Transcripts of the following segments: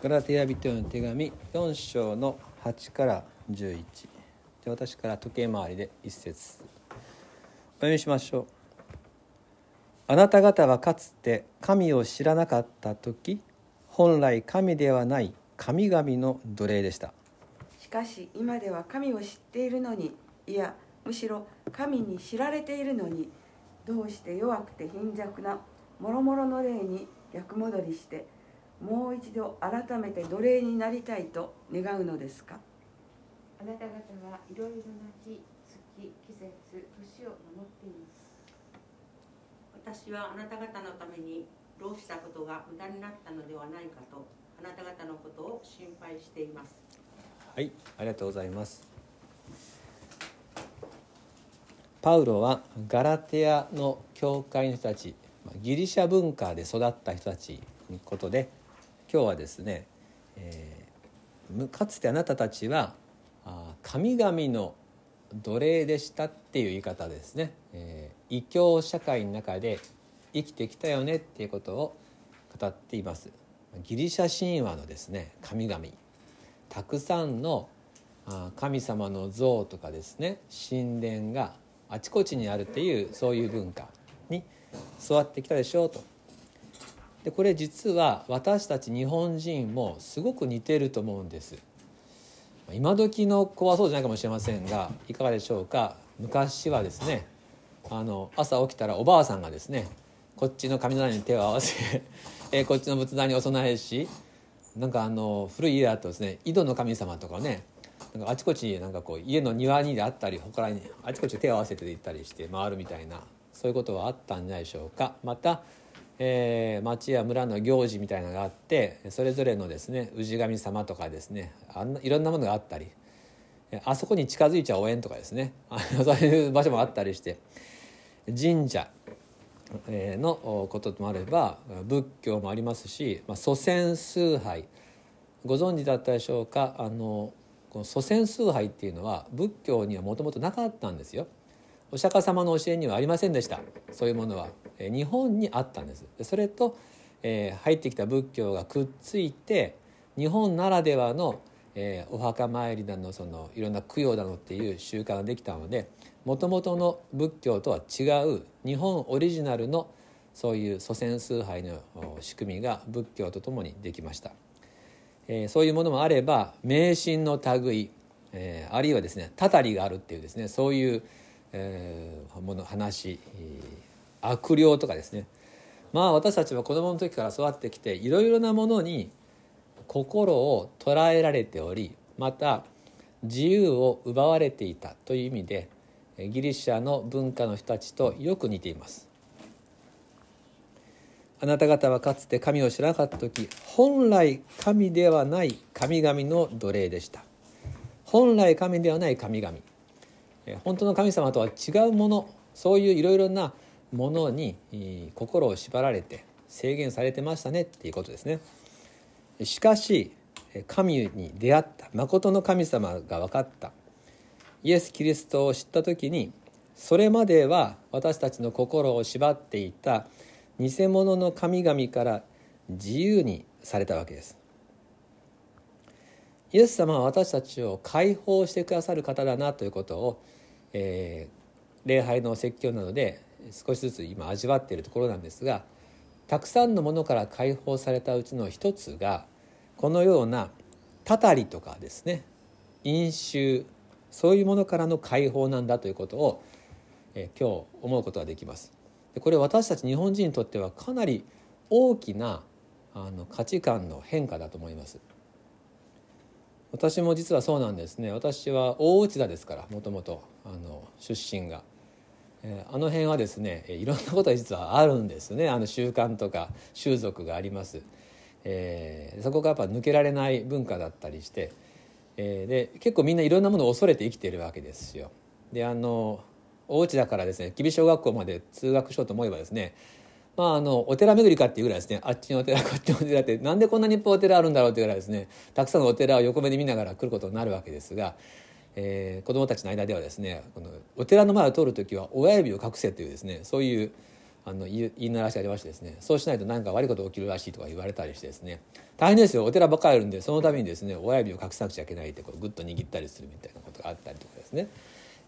ガラテヤ人への手紙4章の8から11で私から時計回りで一節。お読みしましょう。あなた方はかつて神を知らなかった時本来神ではない神々の奴隷でした。しかし今では神を知っているのにいやむしろ神に知られているのにどうして弱くて貧弱な諸々の霊に逆戻りしてもう一度改めて奴隷になりたいと願うのですか？あなた方はいろいろな日、月、季節、年を守っています。私はあなた方のために労したことが無駄になったのではないかとあなた方のことを心配しています。はいありがとうございます。パウロはガラテヤの教会の人たちギリシャ文化で育った人たちのことで今日はですね、えーかつてあなたたちは神々の奴隷でしたっていう言い方ですね、えー異教社会の中で生きてきたよねっていうことを語っています。ギリシャ神話のですね神々。たくさんの神様の像とかですね神殿があちこちにあるっていうそういう文化に育ってきたでしょうと。でこれ実は私たち日本人もすごく似てると思うんです。今時の子はそうじゃないかもしれませんがいかがでしょうか？昔はですねあの朝起きたらおばあさんがですねこっちの神棚に手を合わせ えこっちの仏壇にお供えしなんかあの古い家だとですね井戸の神様とかねなんかあちこちなんかこう家の庭にであったり他にあちこち手を合わせて行ったりして回るみたいなそういうことはあったんじゃないでしょうかまた、えー町や村の行事みたいなのがあってそれぞれのですね氏神様とかですねあんないろんなものがあったりあそこに近づいちゃおえんとかですね そういう場所もあったりして神社のこともあれば仏教もありますし、まあ、祖先崇拝。ご存知だったでしょうか？あのこの祖先崇拝っていうのは仏教にはもともとなかったんですよ。お釈迦様の教えにはありませんでした。そういうものは、日本にあったんです。それと、えー入ってきた仏教がくっついて日本ならではの、えーお墓参りだのそのいろんな供養だのっていう習慣ができたのでもともとの仏教とは違う日本オリジナルのそういう祖先崇拝の仕組みが仏教とともにできました、えーそういうものもあれば迷信の類、えーあるいはですねたたりがあるっていうですねそういう、えーもの話、えー悪霊とかですね。まあ私たちは子供の時から育ってきていろいろなものに心を捉えられておりまた自由を奪われていたという意味でギリシャの文化の人たちとよく似ています。あなた方はかつて神を知らなかった時本来神ではない神々の奴隷でした。本来神ではない神々。本当の神様とは違うものそういういろいろなものに心を縛られて制限されてましたねっていうことですね。しかし神に出会った誠の神様が分かった。イエス・キリストを知った時にそれまでは私たちの心を縛っていた偽物の神々から自由にされたわけです。イエス様は私たちを解放してくださる方だなということを、えー礼拝の説教などで少しずつ今味わっているところなんですがたくさんのものから解放されたうちの一つがこのようなたたりとかですね飲酒そういうものからの解放なんだということを、え今日思うことができます。でこれ私たち日本人にとってはかなり大きなあの価値観の変化だと思います。私も実はそうなんですね私は大内田ですからもともとあの出身が、あの辺はですねいろんなことが実はあるんですね。あの習慣とか習俗があります、えーそこがやっぱ抜けられない文化だったりして、えーで結構みんないろんなものを恐れて生きているわけですよ。であの大内田からですね吉備小学校まで通学しようと思えばですねまあ、あのお寺巡りかっていうぐらいですね。あっちのお寺こっちのお寺ってなんでこんなにいっぱいお寺あるんだろうっていうぐらいですねたくさんのお寺を横目で見ながら来ることになるわけですが、えー子どもたちの間ではですねこのお寺の前を通る時は親指を隠せというですねそういうあの言い言い鳴らしてありましてですねそうしないと何か悪いこと起きるらしいとか言われたりしてですね大変ですよ。お寺ばっかりあるんでそのためにですね親指を隠さなくちゃいけないってこうグッと握ったりするみたいなことがあったりとかですね。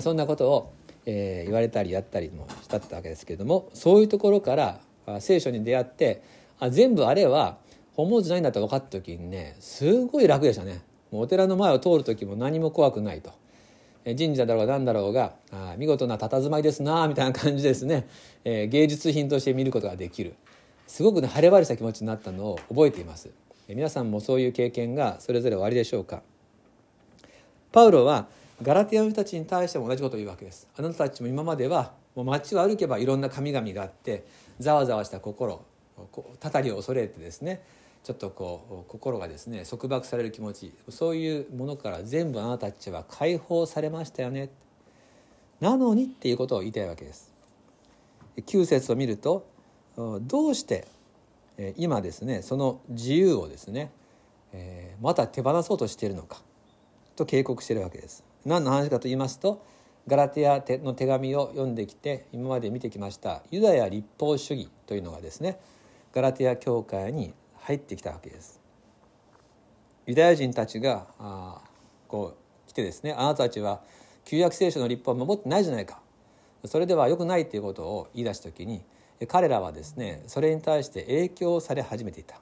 そんなことを、えー言われたりやったりもしたってわけですけれどもそういうところから聖書に出会ってあ全部あれは本物じゃないんだと分かった時にねすごい楽でしたね。お寺の前を通る時も何も怖くないと。神社だろうが何だろうがあ見事な佇まいですなみたいな感じですね、えー芸術品として見ることができる。すごくね晴れ晴れした気持ちになったのを覚えています。皆さんもそういう経験がそれぞれおありでしょうか。パウロはガラティアの人たちに対しても同じことを言うわけです。あなたたちも今まではもう街を歩けばいろんな神々があってざわざわした心たたりを恐れてですねちょっとこう心がですね束縛される気持ちそういうものから全部あなたたちは解放されましたよね。なのにっていうことを言いたいわけです。9節を見るとどうして今ですねその自由をですねまた手放そうとしているのかと警告しているわけです。何の話かと言いますとガラテヤの手紙を読んできて今まで見てきましたユダヤ立法主義というのがですねガラテヤ教会に入ってきたわけです。ユダヤ人たちがあこう来てですねあなたたちは旧約聖書の立法を守ってないじゃないか。それでは良くないということを言い出した時に彼らはですねそれに対して影響され始めていた。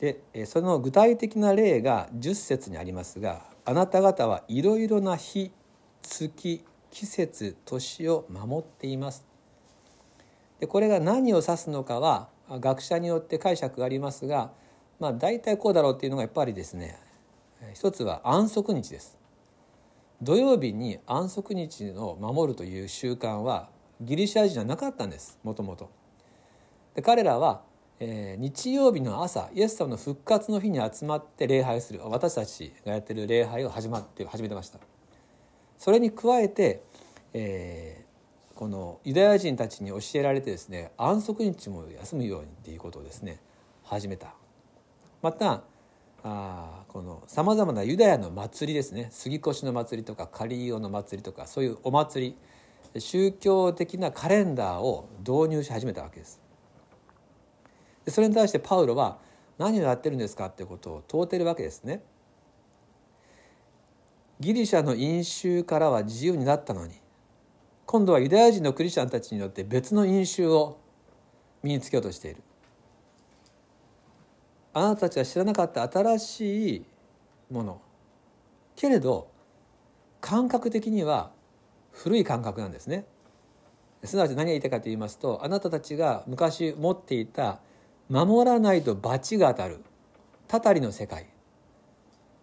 でその具体的な例が10節にありますがあなた方はいろいろな日月季節年を守っています。でこれが何を指すのかは学者によって解釈がありますがまあ大体こうだろうっていうのがやっぱりですね一つは安息日です土曜日に安息日を守るという習慣はギリシャ人じゃなかったんですもともと。で彼らは、えー日曜日の朝イエス様の復活の日に集まって礼拝する私たちがやってる礼拝を始まって始めてました。それに加えて、えーこのユダヤ人たちに教えられてですね安息日も休むようにっていうことをですね始めた。またあこのさまざまなユダヤの祭りですね杉越の祭りとかカリオの祭りとかそういうお祭り宗教的なカレンダーを導入し始めたわけです。それに対してパウロは何をやってるんですかってことを問うてるわけですね。ギリシャの飲酒からは自由になったのに今度はユダヤ人のクリスチャンたちによって別の飲酒を身につけようとしている。あなたたちが知らなかった新しいもの。けれど感覚的には古い感覚なんですね。すなわち何が言いたいかと言いますとあなたたちが昔持っていた守らないと罰が当たる。たたりの世界。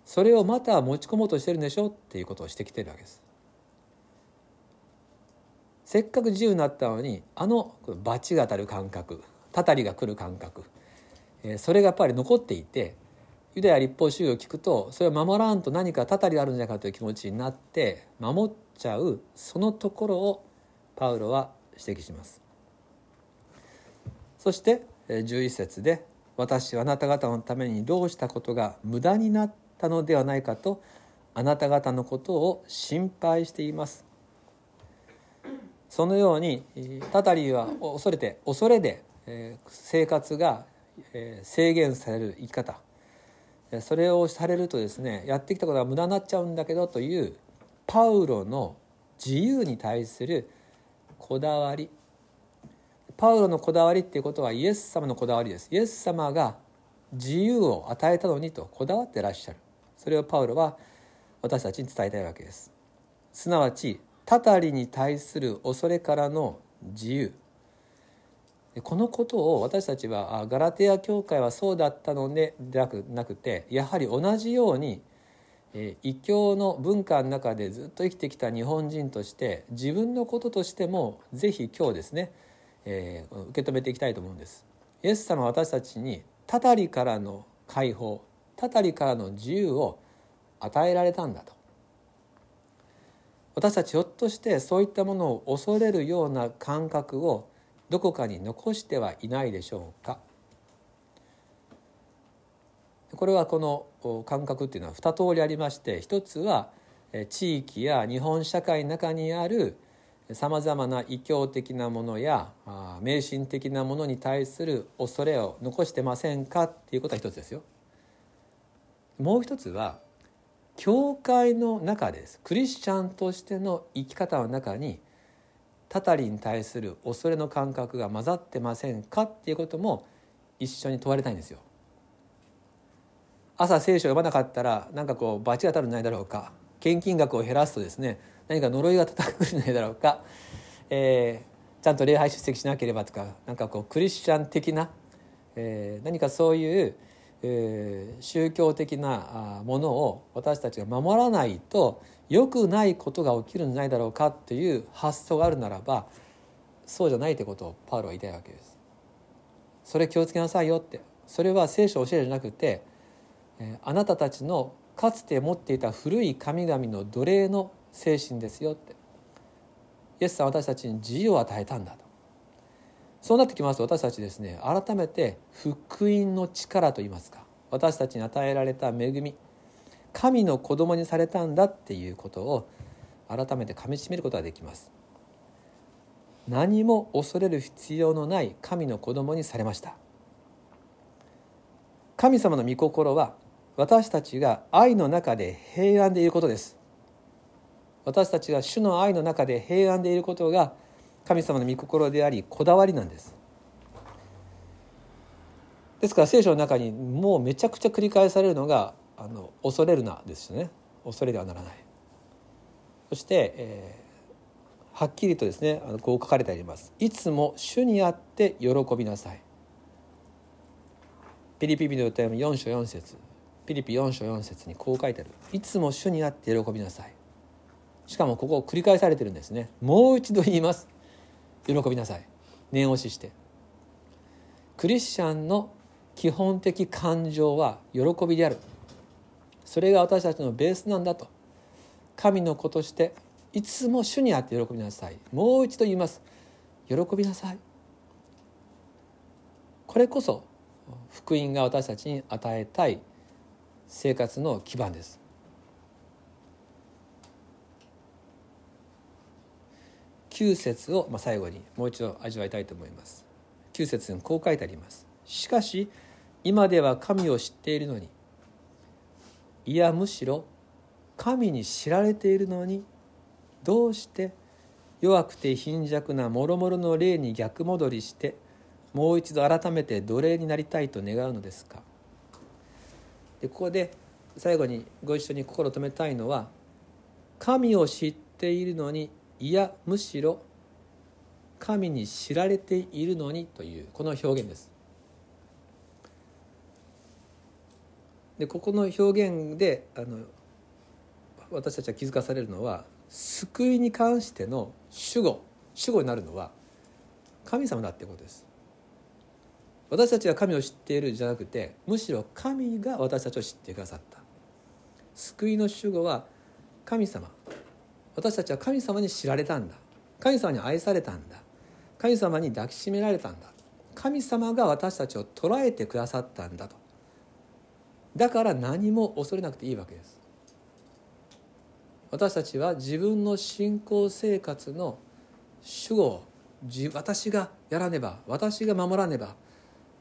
それをまた持ち込もうとしてるんでしょ？っていうことをしてきてるわけです。せっかく自由になったのにあの罰が当たる感覚たたりが来る感覚えそれがやっぱり残っていてユダヤ立法主義を聞くとそれを守らんと何かたたりがあるんじゃないかという気持ちになって守っちゃうそのところをパウロは指摘します。そして11節で「私はあなた方のためにどうしたことが無駄になったのではないかとあなた方のことを心配しています」そのようにえーたたりは恐れて恐れでえー生活がえー制限される生き方。えーそれをされるとですねやってきたことが無駄になっちゃうんだけどというパウロの自由に対するこだわり。パウロのこだわりっていうことはイエス様のこだわりです。イエス様が自由を与えたのにとこだわってらっしゃる。それをパウロは私たちに伝えたいわけです。すなわちたたりに対する恐れからの自由このことを私たちはガラテヤ教会はそうだったのでなくなくてやはり同じようにえ異教の文化の中でずっと生きてきた日本人として自分のこととしてもぜひ今日ですね、えー受け止めていきたいと思うんです。イエス様は私たちにたたりからの解放たたりからの自由を与えられたんだと私たちひょっとしてそういったものを恐れるような感覚をどこかに残してはいないでしょうか？これはこの感覚っていうのは2通りありまして一つはえ地域や日本社会の中にあるさまざまな異教的なものや迷信的なものに対する恐れを残してませんかっていうことは一つですよ。もう一つは教会の中です。クリスチャンとしての生き方の中にたたりに対する恐れの感覚が混ざってませんかっていうことも一緒に問われたいんですよ。朝聖書を読まなかったら何かこう罰が当たるんじゃないだろうか。献金額を減らすとですね何か呪いが叩くんじゃないだろうか、えー、ちゃんと礼拝出席しなければとか何かこうクリスチャン的な、えー、何かそういう、えー、宗教的なものを私たちが守らないと良くないことが起きるんじゃないだろうかという発想があるならばそうじゃないってことをパウロは言いたいわけです。それ気をつけなさいよって。それは聖書を教えるじゃなくてえあなたたちのかつて持っていた古い神々の奴隷の精神ですよって。イエスさん私たちに自由を与えたんだと。そうなってきますと私たちですね改めて福音の力といいますか私たちに与えられた恵み神の子供にされたんだっていうことを改めてかみしめることができます。何も恐れる必要のない神の子供にされました。神様の御心は私たちが愛の中で平安でいることです。私たちが主の愛の中で平安でいることが神様の御心でありこだわりなんです。ですから聖書の中にもうめちゃくちゃ繰り返されるのがあの恐れるなですよね。恐れではならない。そして、えー、はっきりとですねあのこう書かれてあります。いつも主にあって喜びなさい。ピリピリの歌読み4章4節。ピリピ4章4節にこう書いてある。いつも主にあって喜びなさい。しかもここ繰り返されてるんですね。もう一度言います。喜びなさい。念押しして。クリスチャンの基本的感情は喜びである。それが私たちのベースなんだと。神の子としていつも主にあって喜びなさい。もう一度言います。喜びなさい。これこそ福音が私たちに与えたい生活の基盤です。9節を、ま、最後にもう一度味わいたいと思います。9節にこう書いてあります。しかし今では神を知っているのにいやむしろ神に知られているのにどうして弱くて貧弱な諸々の霊に逆戻りしてもう一度改めて奴隷になりたいと願うのですか。でここで最後にご一緒に心を止めたいのは神を知っているのにいやむしろ神に知られているのにというこの表現です。でここの表現であの私たちは気づかされるのは救いに関しての主語主語になるのは神様だってことです。私たちが神を知っているじゃなくてむしろ神が私たちを知ってくださった。救いの主語は神様。私たちは神様に知られたんだ。神様に愛されたんだ。神様に抱きしめられたんだ。神様が私たちを捉えてくださったんだと。だから何も恐れなくていいわけです。私たちは自分の信仰生活の主語を私がやらねば私が守らねば。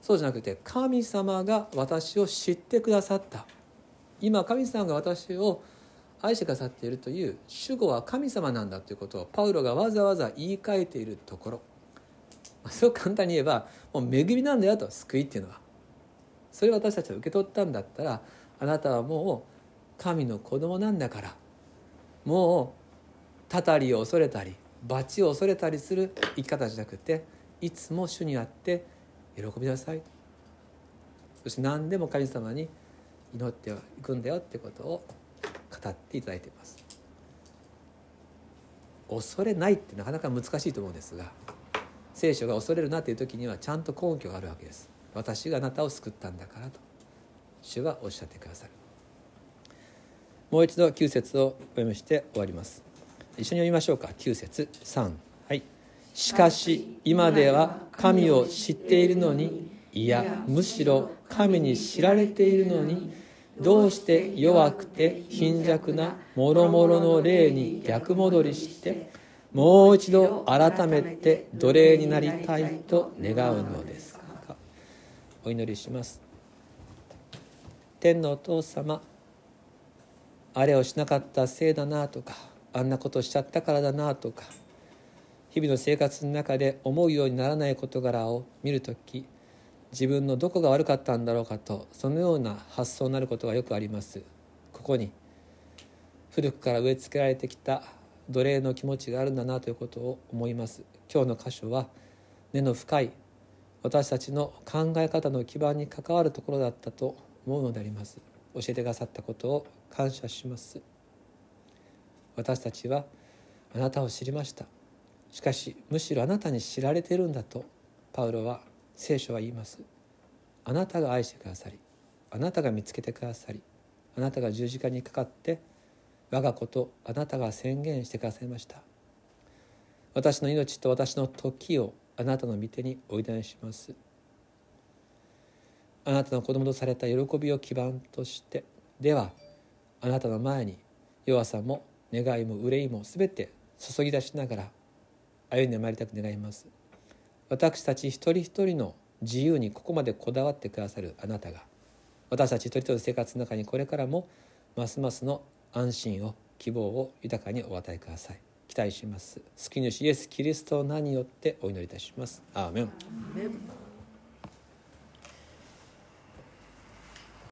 そうじゃなくて神様が私を知ってくださった。今神様が私を愛してくださっているという主語は神様なんだということをパウロがわざわざ言い換えているところ。すごく簡単に言えばもう恵みなんだよと救いっていうのは。それを私たちは受け取ったんだったらあなたはもう神の子供なんだから。もうたたりを恐れたり罰を恐れたりする生き方じゃなくていつも主にあって喜びなさい。そして何でも神様に祈っていくんだよってことを語っていただいています。恐れないってなかなか難しいと思うんですが聖書が恐れるなっていう時にはちゃんと根拠があるわけです。私があなたを救ったんだからと主はおっしゃってくださる。もう一度9節をお読みして終わります。一緒に読みましょうか。9節3はい。しかし今では神を知っているのにいやむしろ神に知られているのにどうして弱くて貧弱な諸々の霊に逆戻りしてもう一度改めて奴隷になりたいと願うのですか？お祈りします。天のお父様あれをしなかったせいだなとかあんなことしちゃったからだなとか日々の生活の中で思うようにならない事柄を見る時自分のどこが悪かったんだろうかとそのような発想になることがよくあります。ここに古くから植え付けられてきた奴隷の気持ちがあるんだなということを思います。今日の箇所は根の深い私たちの考え方の基盤に関わるところだったと思うのであります。教えてくださったことを感謝します。私たちはあなたを知りました。しかしむしろあなたに知られているんだとパウロは聖書は言います。あなたが愛してくださりあなたが見つけてくださりあなたが十字架にかかって我が子とあなたが宣言してくださいました。私の命と私の時をあなたの御手においでにします。あなたの子供とされた喜びを基盤としてではあなたの前に弱さも願いも憂いも全て注ぎ出しながら歩んでまいりたく願います。私たち一人一人の自由にここまでこだわってくださるあなたが私たち一人一人の生活の中にこれからもますますの安心を希望を豊かにお与えください。期待します。救い主イエス・キリストの名によってお祈りいたします。アーメン。